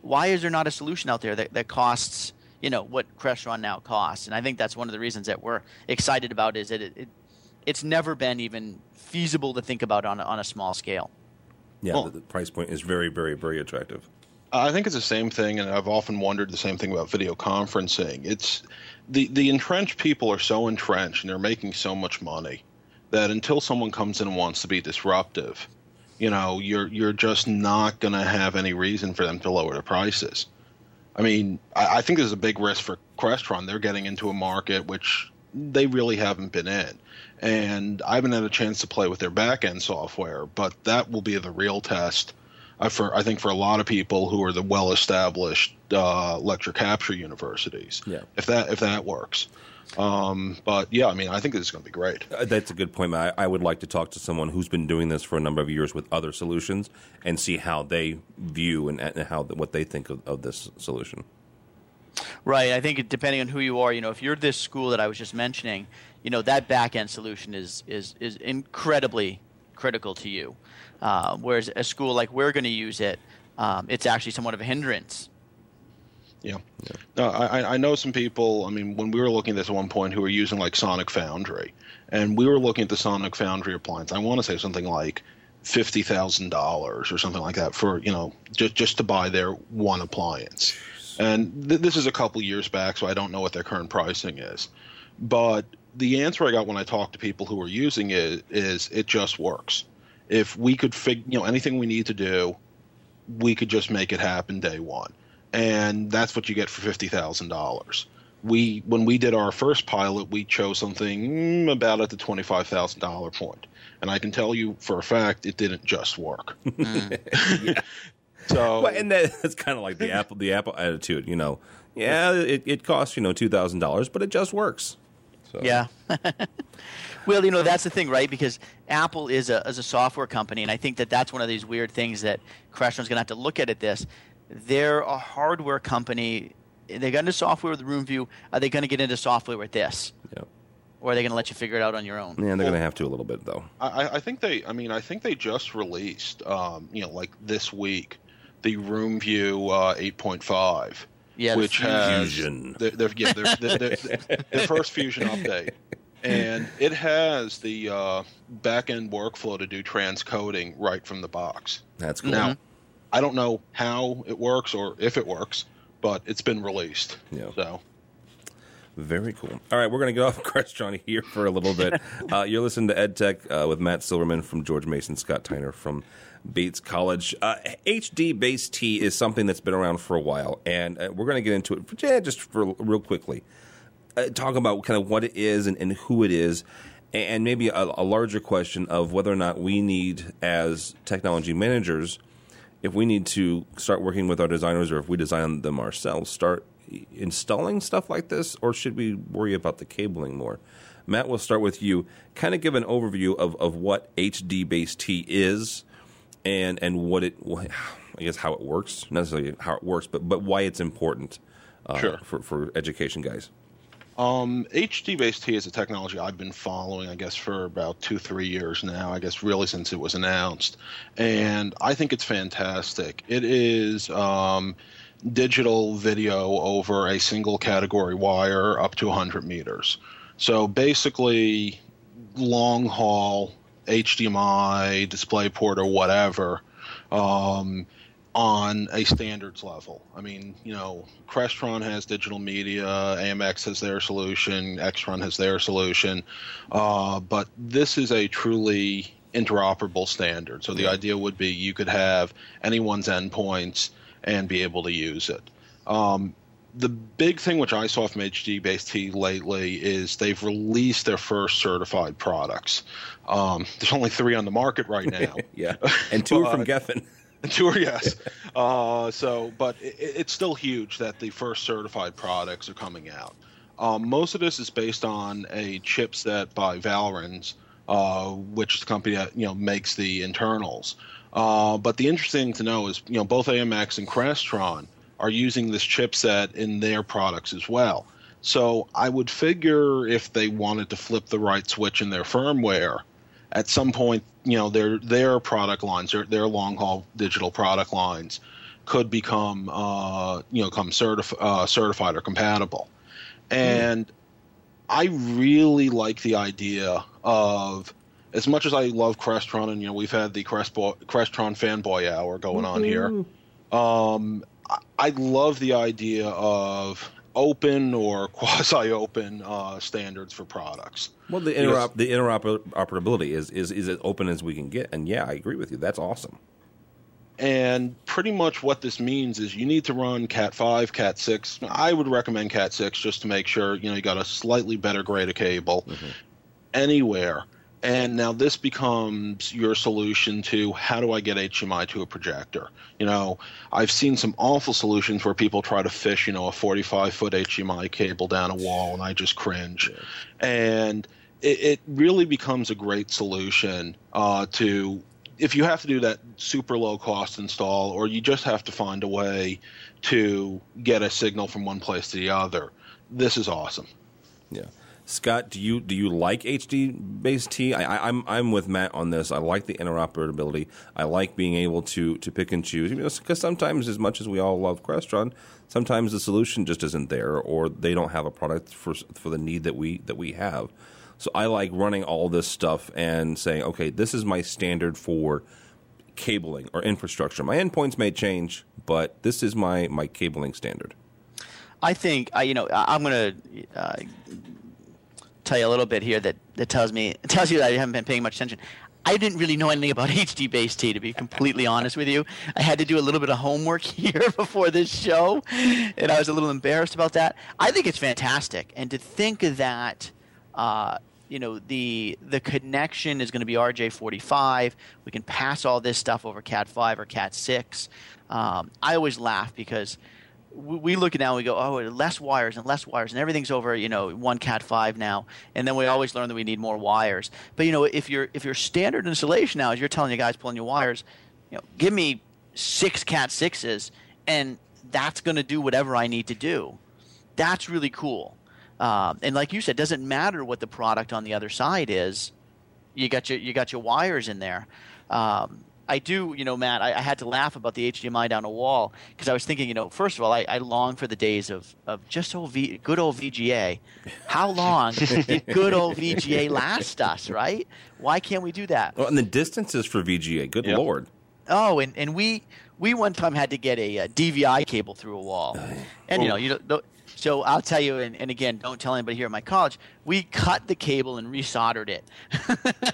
why is there not a solution out there that, that costs? You know what Crestron now costs, and I think that's one of the reasons that we're excited about is that it, it it's never been even feasible to think about on a, on a small scale. Yeah, well, the, the price point is very, very, very attractive. I think it's the same thing, and I've often wondered the same thing about video conferencing. It's the the entrenched people are so entrenched, and they're making so much money that until someone comes in and wants to be disruptive, you know, you're you're just not going to have any reason for them to lower the prices. I mean, I, I think there's a big risk for Crestron. They're getting into a market which they really haven't been in and I haven't had a chance to play with their back end software, but that will be the real test. Uh, for I think for a lot of people who are the well established uh, lecture capture universities, yeah. if that if that works. Um, but yeah, I mean, I think this is going to be great. Uh, that's a good point. I, I, would like to talk to someone who's been doing this for a number of years with other solutions and see how they view and, and how what they think of, of this solution. Right. I think depending on who you are, you know, if you're this school that I was just mentioning, you know that back end solution is is is incredibly critical to you. Uh, whereas a school like we're going to use it, um, it's actually somewhat of a hindrance. Yeah. yeah. No, I, I know some people. I mean, when we were looking at this at one point, who were using like Sonic Foundry, and we were looking at the Sonic Foundry appliance. I want to say something like fifty thousand dollars or something like that for you know just just to buy their one appliance. And th- this is a couple years back, so I don't know what their current pricing is. But the answer I got when I talked to people who were using it is it just works. If we could figure, you know, anything we need to do, we could just make it happen day one, and that's what you get for fifty thousand dollars. We when we did our first pilot, we chose something mm, about at the twenty five thousand dollar point, point. and I can tell you for a fact it didn't just work. (laughs) yeah. So, well, and that's kind of like the Apple the Apple attitude, you know. Yeah, it, it costs you know two thousand dollars, but it just works. So. Yeah. (laughs) well, you know that's the thing, right? Because Apple is a is a software company, and I think that that's one of these weird things that Crestron's going to have to look at at this. They're a hardware company. They got into software with RoomView. Are they going to get into software with this? Yep. Or are they going to let you figure it out on your own? Yeah, they're well, going to have to a little bit though. I, I, think they. I mean, I think they just released, um, you know, like this week, the RoomView uh, 8.5 yeah, which has fusion. Their, their, yeah, their, their, their, (laughs) first fusion update, and it has the uh, back end workflow to do transcoding right from the box. That's cool. Now, I don't know how it works or if it works, but it's been released. Yeah. So. Very cool. All right, we're going to get (laughs) off Crestron here for a little bit. (laughs) Uh, you're listening to Ed Tech uh, with Matt Silverman from George Mason, Scott Tiner from Bates College. Uh, HDBaseT is something that's been around for a while, and uh, we're going to get into it for, yeah, just for real quickly. Uh, talk about kind of what it is and, and who it is, and maybe a, a, larger question of whether or not we need, as technology managers, if we need to start working with our designers or if we design them ourselves, start installing stuff like this, or should we worry about the cabling more? Matt, we'll start with you. Kind of give an overview of, of what HDBaseT is and and what it I guess how it works, not necessarily how it works, but but why it's important uh, sure. for for education guys. Um, HDBaseT is a technology I've been following, I guess, for about two, three years now. I guess really since it was announced, and I think it's fantastic. It is um, digital video over a single category wire up to 100 meters. So basically, long haul HDMI, DisplayPort, or whatever um, on a standards level. I mean, you know, Crestron has digital media, AMX has their solution, Extron has their solution, uh, but this is a truly interoperable standard. So the idea would be you could have anyone's endpoints and be able to use it. Um, the big thing which I saw from HDBaseT lately is they've released their first certified products. Um, there's only three on the market right (laughs) now. yeah, and two are from Gefen. (laughs) Tour, yes. uh, so, but it, it's still huge that the first certified products are coming out. Um, most of this is based on a chipset by Valens, uh, which is the company that you know makes the internals. Uh, but the interesting thing to know is, you know, both AMX and Crestron are using this chipset in their products as well. So I would figure if they wanted to flip the right switch in their firmware, at some point, you know, their their product lines, their their long haul digital product lines, could become uh, you know come certif- uh, certified or compatible. And mm. I really like the idea of as much as I love Crestron, and you know we've had the Crestbo- Crestron fanboy hour going mm-hmm. on here. Mm-hmm. Um, I-, I love the idea of open or (laughs) quasi-open uh, standards for products. Well, the interop- the interoperability is, is is as open as we can get, and yeah, I agree with you. That's awesome. And pretty much what this means is you need to run Cat five, Cat six. I would recommend Cat six just to make sure you know you got a slightly better grade of cable mm-hmm. anywhere and now this becomes your solution to how do I get HDMI to a projector? You know, I've seen some awful solutions where people try to fish, you know, a 45 foot HDMI cable down a wall, and I just cringe. And it, it, really becomes a great solution uh, to if you have to do that super low cost install, or you just have to find a way to get a signal from one place to the other. This is awesome. Yeah. Scott, do you do you like HD based T? I, I'm I'm with Matt on this. I like the interoperability. I like being able to to pick and choose. Because you know, sometimes, as much as we all love Crestron, sometimes the solution just isn't there, or they don't have a product for for the need that we that we have. So I like running all this stuff and saying, okay, this is my standard for cabling or infrastructure. My endpoints may change, but this is my my cabling standard. I think I, you know I'm going to uh, tell you a little bit here that, that tells me (laughs) tells you that I haven't been paying much attention. I didn't really know anything about (laughs) HDBaseT, to be completely honest with you. I had to do a little bit of homework (laughs) here before this show, and I was a little embarrassed about that. I think it's fantastic, and to think that. Uh, you know the the connection is going to be RJ45. We can pass all this stuff over Cat5 or Cat6. Um, I always laugh because we look at now and we go, oh, less wires and less wires, and everything's over, you know, one Cat five now, and then we always learn that we need more wires. But you know, if your if your standard installation now is you're telling your guys pulling your wires, you know, give me six Cat sixes, and that's going to do whatever I need to do. That's really cool. Uh, and like you said, doesn't matter what the product on the other side is. You got your you got your wires in there. Um, I do, you know, Matt, I, I, had to laugh about the HDMI down a wall because I was thinking, you know, first of all, I, I long for the days of, of just old v, good old VGA. How long did (laughs) good old VGA last us, right? Why can't we do that? Well, and the distances for VGA, good yep. lord. Oh, and, and we we one time had to get a, a DVI cable through a wall, and you oh. know, you know, so I'll tell you, and, and, again, don't tell anybody here at my college, we cut the cable and resoldered it.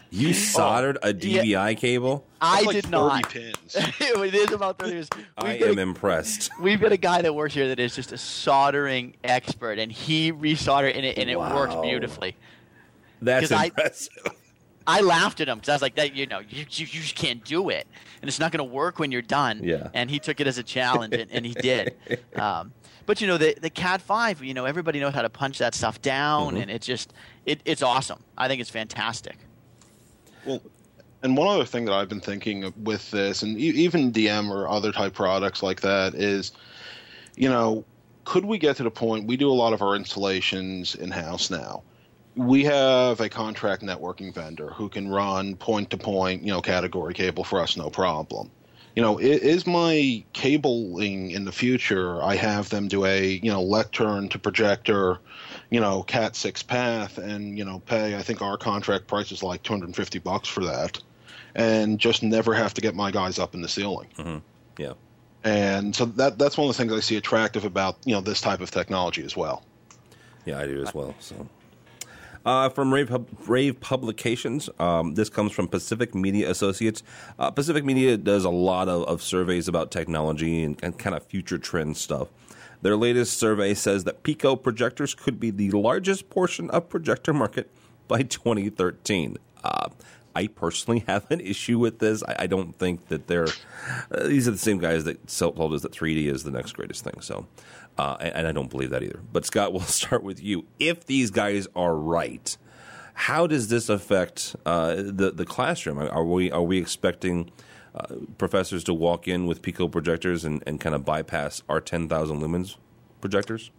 (laughs) you soldered oh, a DVI yeah, cable? I like did not. Pins. (laughs) it is about 30 pins. I am a, impressed. (laughs) We've got a guy that works here that is just a soldering expert, and he resoldered and it, and it wow. works beautifully. That's impressive. I, I laughed at him because I was like, "That you know, you, you, you just can't do it, and it's not going to work when you're done." Yeah. And he took it as a challenge, and, and he did. Um, but you know the the Cat Five, you know everybody knows how to punch that stuff down, mm-hmm. and it's just it, it's awesome. I think it's fantastic. Well, and one other thing that I've been thinking with this, and even DM or other type products like that, is, you know, could we get to the point we do a lot of our installations in house now? We have a contract networking vendor who can run point to point, you know, category cable for us, no problem you know, is my cabling in the future? I have them do a you know lectern to projector, you know, Cat six path, and you know, pay. I think our contract price is like two hundred and fifty bucks for that, and just never have to get my guys up in the ceiling. Mm-hmm. Yeah, and so that that's one of the things I see attractive about you know this type of technology as well. Yeah, I do as well. So uh, from Rave, Rave Publications. Um, this comes from Pacific Media Associates. Uh, Pacific Media does a lot of, of surveys about technology and, and kind of future trend stuff. Their latest survey says that Pico projectors could be the largest portion of projector market by 2013. Uh, I personally (laughs) have an issue with this. I, I don't think that they're. Uh, these are the same guys that told us that 3D is the next greatest thing. So, uh, and, and I don't believe that either. But Scott, (laughs) we'll start with you. If these guys are right, how does this affect uh, the the classroom? Are we are we expecting uh, professors to walk in with Pico projectors and, and kind of bypass our 10,000 lumens projectors?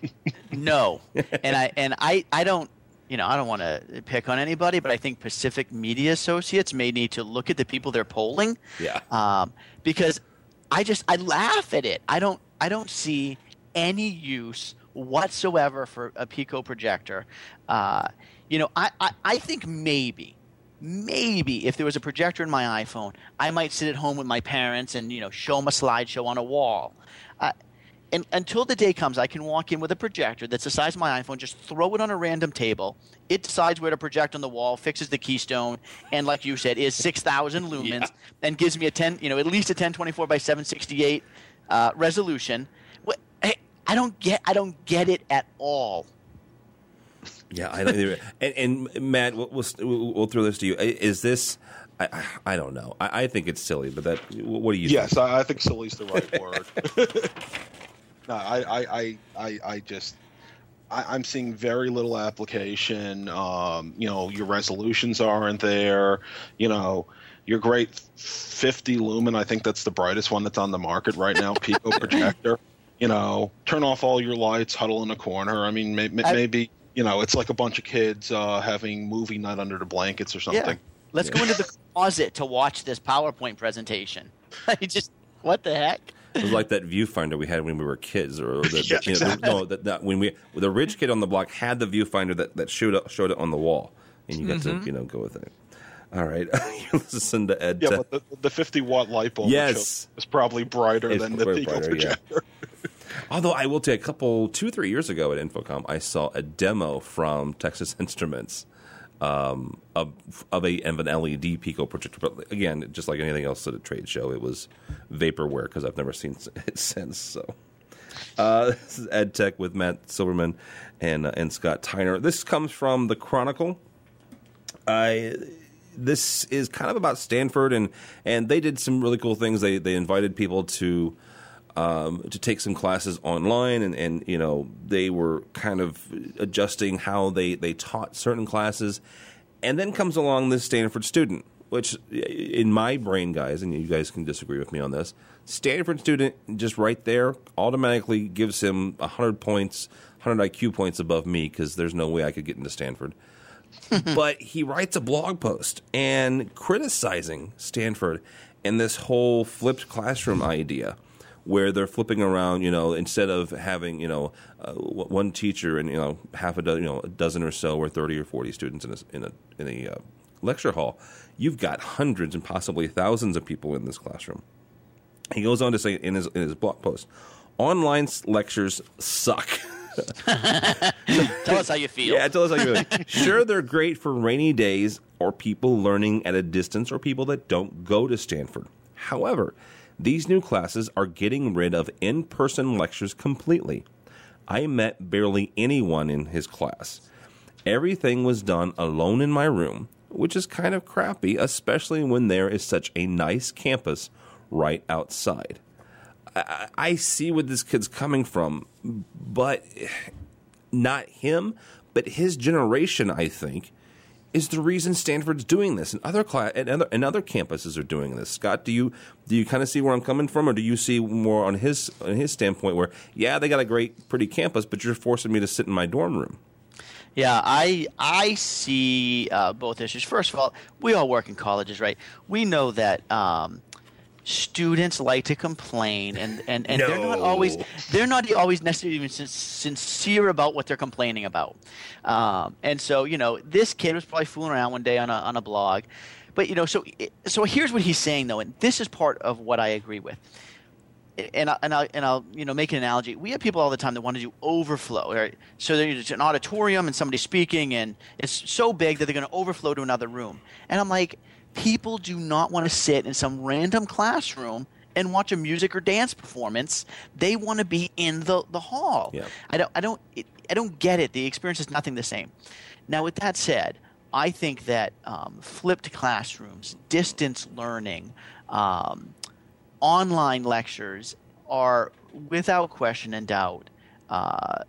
(laughs) no, and I and I I don't you know I don't want to pick on anybody, but I think Pacific Media Associates may need to look at the people they're polling. Yeah. Um, because I just I laugh at it. I don't I don't see any use whatsoever for a Pico projector. Uh, you know, I, I, I think maybe maybe if there was a projector in my iPhone, I might sit at home with my parents and you know show them a slideshow on a wall. Uh, and until the day comes, I can walk in with a projector that's the size of my iPhone, just throw it on a random table. It decides where to project on the wall, fixes the keystone, and like you said, is six thousand lumens, (laughs) yeah. and gives me a ten, you know, at least a ten twenty four by seven sixty eight uh, resolution. Hey, I don't get, I don't get it at all. Yeah, I don't either. (laughs) and, and Matt, we'll, we'll, we'll throw this to you. Is this? I, I don't know. I, I, think it's silly, but that. What do you? Yes, think? I, I think silly is the right (laughs) word. (laughs) no, I, I, I, I just. I, am seeing very little application. Um, you know, your resolutions aren't there. You know, your great 50 lumen. I think that's the brightest one that's on the market right now. Pico projector. You know, turn off all your lights, huddle in a corner. I mean, may, maybe you know, it's like a bunch of kids uh, having movie night under the blankets or something. Yeah. Let's yeah. go into the (laughs) closet to watch this PowerPoint presentation. (laughs) just what the heck? It was like that viewfinder we had when we were kids, or the, (laughs) yeah, you know, exactly. no, that, that, when we the rich kid on the block had the viewfinder that, that showed up, showed it on the wall, and you got mm-hmm. to you know go with it. All right, you listen to Ed. Yeah, but the, the fifty watt light bulb yes. is probably brighter it's than the Pico projector. Yeah. Although I will you, a couple, two, three years ago at InfoComm, I saw a demo from Texas (laughs) Instruments um, of, of, a of an LED Pico projector. But again, just like anything else at a trade show, it was vaporware because I've never seen (laughs) it since. So. Uh, (laughs) this is Ed Tech with Matt Silverman and uh, and Scott Tiner. This comes from the Chronicle. I this is kind of about Stanford and and they did some really cool things. They they invited people to um, to take some classes online, and, and you know they were kind of adjusting how they they taught certain classes, and then comes along this Stanford student, which in my brain, guys, and you guys can disagree with me on this. Stanford student just right there automatically gives him 100 points, 100 IQ points above me because there's no way I could get into Stanford. (laughs) but he writes a blog post and criticizing Stanford and this whole flipped classroom idea where they're flipping around, you know, instead of having, you know, uh, one teacher and, you know, half a dozen, you know, a dozen or so or 30 or 40 students in a, in a, in a uh, lecture hall, you've got hundreds and possibly thousands of people in this classroom. He goes on to say in his, in his blog post, online lectures suck. (laughs) tell us how you feel. Yeah, tell us how you feel. (laughs) sure, they're great for rainy days or people learning at a distance or people that don't go to Stanford. However, these new classes are getting rid of in person lectures completely. I met barely anyone in his class. Everything was done alone in my room, which is kind of crappy, especially when there is such a nice campus right outside. I, I see where this kid's coming from, but (sighs) not him, but his generation, I think, is the reason Stanford's doing this, and other class and other and other campuses are doing this. Scott, do you do you kind of see where I'm coming from, or do you see more on his on his standpoint where yeah, they got a great, pretty campus, but you're forcing me to sit in my dorm room? Yeah, I I see uh, both issues. First of all, we all work in colleges, right? We know that um, students like to complain and, and, and no. they're not always they're not always necessarily even sincere about what they're complaining about um, and so you know this kid was probably fooling around one day on a, on a blog but you know so so here's what he's saying though and this is part of what I agree with and I, and I and I'll you know make an analogy. We have people all the time that want to do overflow. Right? So there's an auditorium and somebody's speaking, and it's so big that they're going to overflow to another room. And I'm like, people do not want to sit in some random classroom and watch a music or dance performance. They want to be in the, the hall. Yeah. I don't I don't I don't get it. The experience is nothing the same. Now with that said, I think that um, flipped classrooms, distance learning, um, online lectures are without question and doubt uh,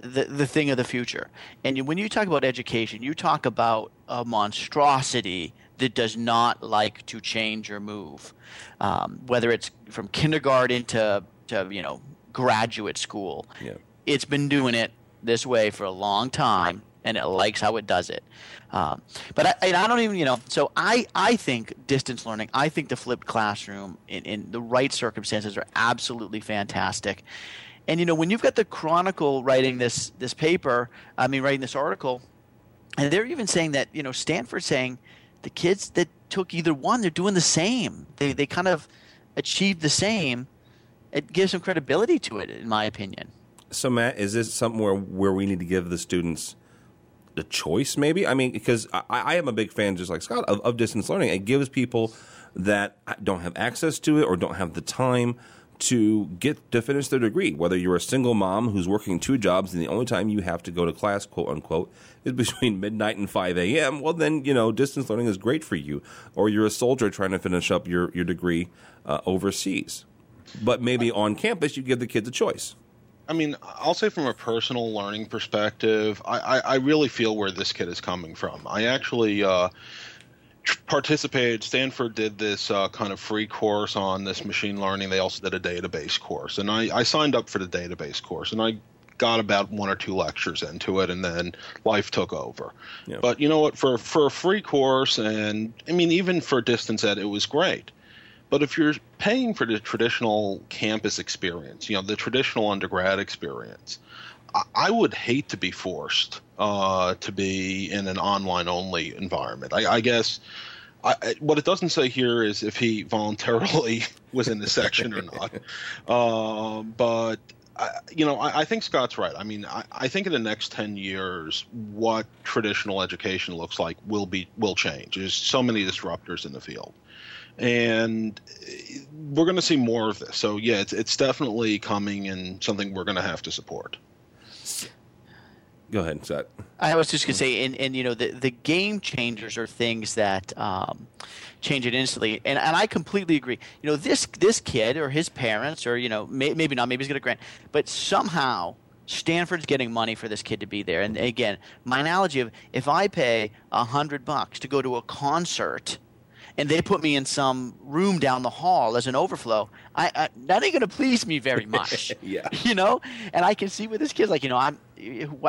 the the thing of the future. And when you talk about education, you talk about a monstrosity that does not like to change or move, um, whether it's from kindergarten to to you know graduate school. Yeah. It's been doing it this way for a long time, and it likes how it does it. Um, but I, I don't even, you know, so I, I think distance learning, I think the flipped classroom in, in the right circumstances are absolutely fantastic. And, you know, when you've got the Chronicle writing this, this paper, I mean, writing this article, and they're even saying that, you know, Stanford saying the kids that took either one, they're doing the same. They, they kind of achieved the same. It gives some credibility to it, in my opinion. So, Matt, is this somewhere where we need to give the students the choice, maybe? I mean, because I, I am a big fan, just like Scott, of, of distance learning. It gives people that don't have access to it or don't have the time to get to finish their degree. Whether you're a single mom who's working two jobs and the only time you have to go to class, quote unquote, is (laughs) between midnight and 5 a.m., well, then, you know, distance learning is great for you. Or you're a soldier trying to finish up your, your degree uh, overseas. But maybe on campus, you give the kids a choice. I mean, I'll say from a personal learning perspective, I, I, I really feel where this kid is coming from. I actually uh, participated. Stanford did this uh, kind of free course on this machine learning. They also did a database course, and I, I signed up for the database course, and I got about one or two lectures into it, and then life took over. Yep. But you know what? For for a free course, and I mean, even for distance ed, it was great. But if you're paying for the traditional campus experience, you know, the traditional undergrad experience, I, I would hate to be forced uh, to be in an online only environment. I, I guess. I, what it doesn't say here is if he voluntarily (laughs) was in the section or not. Uh, but I, you know, I, I, think Scott's right. I mean, I, I, think in the next ten years, what traditional education looks like will be will change. There's so many disruptors in the field, and we're going to see more of this. So yeah, it's it's definitely coming and something we're going to have to support. Go ahead, Scott. I was just going to say, and, and you know, the, the game changers are things that um, change it instantly, and and I completely agree. You know, this this kid or his parents, or you know, may, maybe not, maybe he's going to grant, but somehow Stanford's getting money for this kid to be there. And again, my analogy of if I pay a hundred bucks to go to a concert and they put me in some room down the hall as an overflow, I, I that ain't gonna please me very (laughs) much. yeah, (laughs) you know. And I can see with this kid's like, you know, I'm.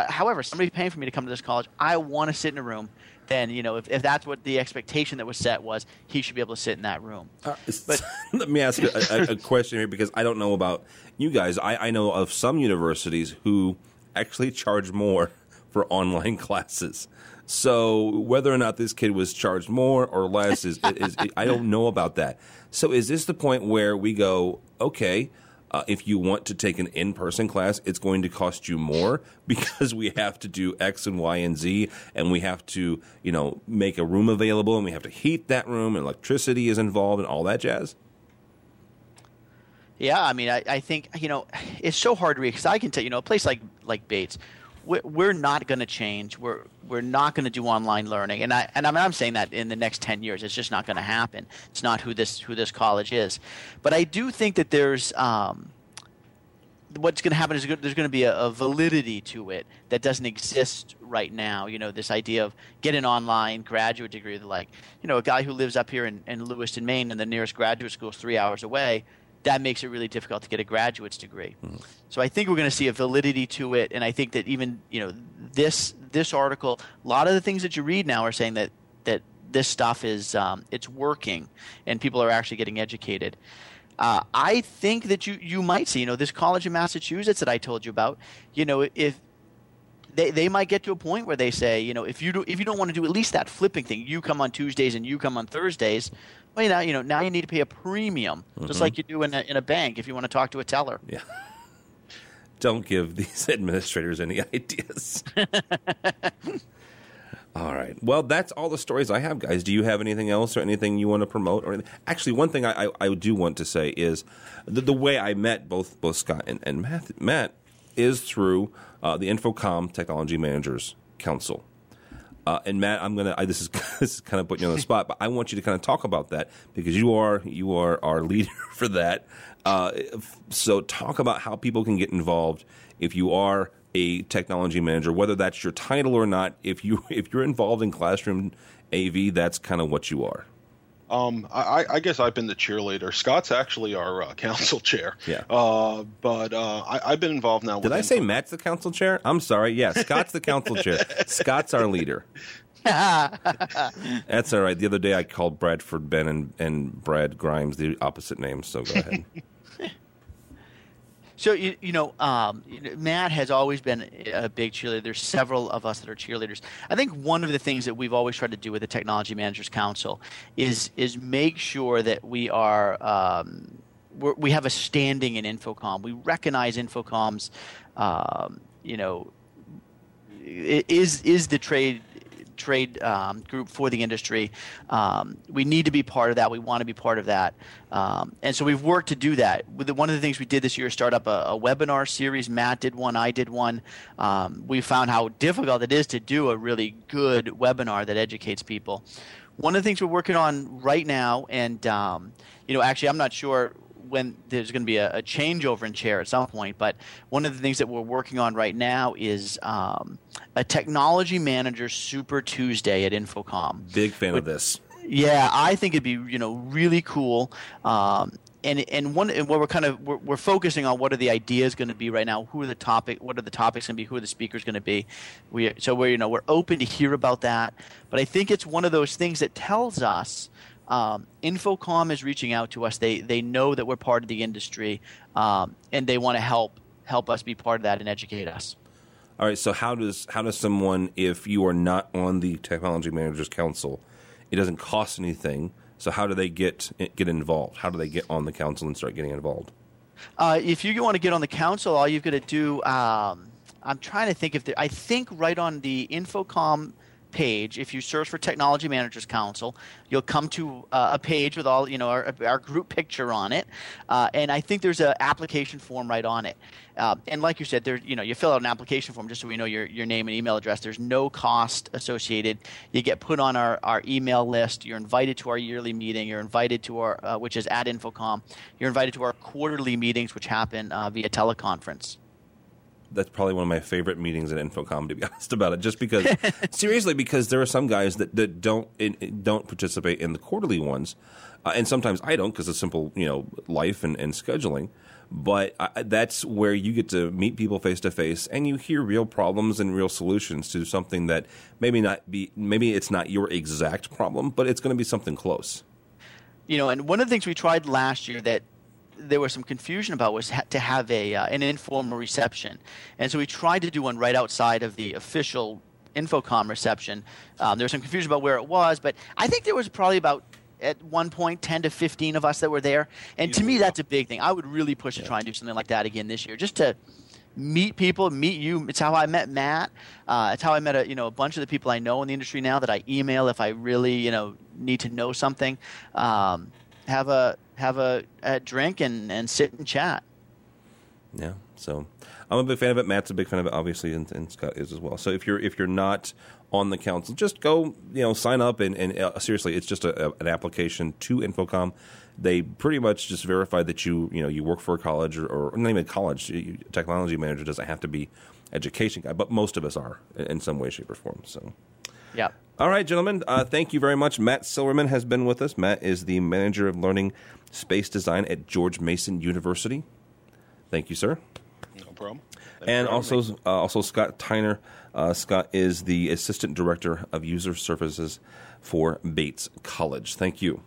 However, somebody's paying for me to come to this college. I want to sit in a room. Then you know, if, if that's what the expectation that was set was, he should be able to sit in that room. Uh, but (laughs) let me ask a, a, a, question here because I don't know about you guys. I, I know of some universities who actually charge more for online classes. So whether or not this kid was charged more or less is, is, is I don't know about that. So is this the point where we go, okay, uh, if you want to take an in-person class, it's going to cost you more (laughs) because we have to do X and Y and Z, and we have to, you know, make a room available, and we have to heat that room, and electricity is involved, and all that jazz. Yeah, I mean, I, I think you know, it's so hard to read because I can tell you know, a place like like Bates, we're not going to change. We're we're not going to do online learning, and I and I'm, saying that in the next ten years, it's just not going to happen. It's not who this who this college is, but I do think that there's. Um, what's going to happen is there's going to be a, a, validity to it that doesn't exist right now. You know, this idea of get an online graduate degree, like, you know, a guy who lives up here in, in Lewiston, Maine, and the nearest graduate school is three hours away that makes it really difficult to get a graduate's degree. Mm-hmm. So I think we're going to see a validity to it, and I think that even you know this this article, a lot of the things that you read now are saying that that this stuff is um, it's working, and people are actually getting educated. Uh, I think that you you might see you know this college in Massachusetts that I told you about. You know if they, they might get to a point where they say, you know, if you do, if you don't want to do at least that flipping thing, you come on Tuesdays and you come on Thursdays. Well, now you know now you need to pay a premium, mm-hmm. just like you do in a, in a bank if you want to talk to a teller. Yeah. (laughs) Don't give these (laughs) administrators any ideas. (laughs) all right. Well, that's all the stories I have, guys. Do you have anything else or anything you want to promote? Or anything? actually, one thing I, I, I, do want to say is the, the way I met both both Scott and, and Matt, Matt is through uh, the InfoComm Technology Managers Council. Uh, and Matt, I'm gonna. I, this is (laughs) this is kind of putting you on the spot, but I want you to kind of talk about that because you are you are our (laughs) leader for that. Uh, so talk about how people can get involved if you are a technology manager, whether that's your title or not. If you (laughs) if you're involved in classroom AV, that's kind of what you are. Um, I, I, guess I've been the cheerleader. Scott's actually our uh, (laughs) council chair. Yeah. Uh, but uh, I, have been involved now. Did I say Matt's the council chair? I'm sorry. Yeah, Scott's the council chair. Scott's our leader. (laughs) That's all right. The other day I called Bradford Benn and, and Brad Grimes the opposite names. So go ahead. (laughs) So you, you know, um, Matt has always been a big cheerleader. There's several of us that are cheerleaders. I think one of the things that we've always tried to do with the Technology Managers Council is is make sure that we are um, we have a standing in InfoComm. We recognize InfoComm's, um, you know, is is the trade trade um, group for the industry. Um, we need to be part of that. We want to be part of that. Um, and so we've worked to do that. One of the things we did this year is start up a, a webinar series. Matt did one, I did one. Um, we found how difficult it is to do a really good webinar that educates people. One of the things we're working on right now, and um, you know, actually, I'm not sure when there's going to be a, a, changeover in chair at some point. But one of the things that we're working on right now is um, a technology manager Super Tuesday at InfoComm. Big fan of this. Yeah, I think it'd be you know really cool. Um, and and one and what we're kind of we're, we're focusing on what are the ideas going to be right now who are the topic what are the topics going to be who are the speakers going to be we so we're you know we're open to hear about that but i think it's one of those things that tells us um, InfoComm is reaching out to us. They they know that we're part of the industry, um, and they want to help help us be part of that and educate us. All right. So how does how does someone, if you are not on the Technology Managers Council, it doesn't cost anything. So how do they get get involved? How do they get on the council and start getting involved? Uh, if you want to get on the council, all you've got to do. Um, I'm trying to think if there, I think right on the InfoComm page, if you search for Technology Managers Council, you'll come to uh, a page with all you know our, our group picture on it, uh, and I think there's an application form right on it. Uh, and like you said, there you know you fill out an application form just so we know your, your name and email address. There's no cost associated. You get put on our, our email list. You're invited to our yearly meeting. You're invited to our uh, which is at InfoComm. You're invited to our quarterly meetings, which happen uh, via teleconference that's probably one of my favorite meetings at InfoComm to be (laughs) honest about it. Just because, (laughs) seriously, because there are some guys that, that don't in, don't participate in the quarterly ones, uh, and sometimes I don't because of simple you know life and, and scheduling. But I, that's where you get to meet people face to face, and you hear real problems and real solutions to something that maybe not be maybe it's not your exact problem, but it's going to be something close. You know, and one of the things we tried last year that there was some confusion about was ha- to have a uh, an informal reception, and so we tried to do one right outside of the official InfoComm reception. Um, there was some confusion about where it was, but I think there was probably about at one point 10 to 15 of us that were there, and to me that's a big thing. I would really push yeah. to try and do something like that again this year, just to meet people, meet you. It's how I met Matt. Uh, it's how I met a you know a bunch of the people I know in the industry now that I email if I really you know need to know something. Um, have a have a, a drink and, and sit and chat. Yeah, so I'm a big fan of it. Matt's a big fan of it, obviously, and, and Scott is as well. So if you're if you're not on the council, just go you know sign up and, and uh, seriously, it's just a, a, an application to InfoComm. They pretty much just verify that you you know you work for a college or, or not even college. Technology manager doesn't have to be education guy, but most of us are in some way, shape, or form. So yeah. All right, gentlemen. Uh, thank you very much. Matt Silverman has been with us. Matt is the manager of learning space design at George Mason University. Thank you, sir. No problem. and also, uh, also Scott Tiner. Uh, Scott is the assistant director of user services for Bates College. Thank you.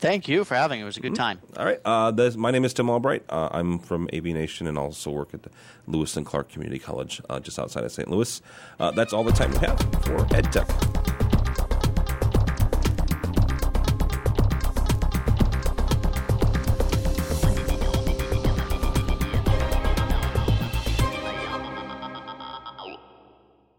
Thank you for having me. It was a good time. All right. Uh, my name is Tim Albright. Uh, I'm from AVNation and also work at Lewis and Clark Community College uh, just outside of St. Louis. Uh, that's all the time we have for EdTech.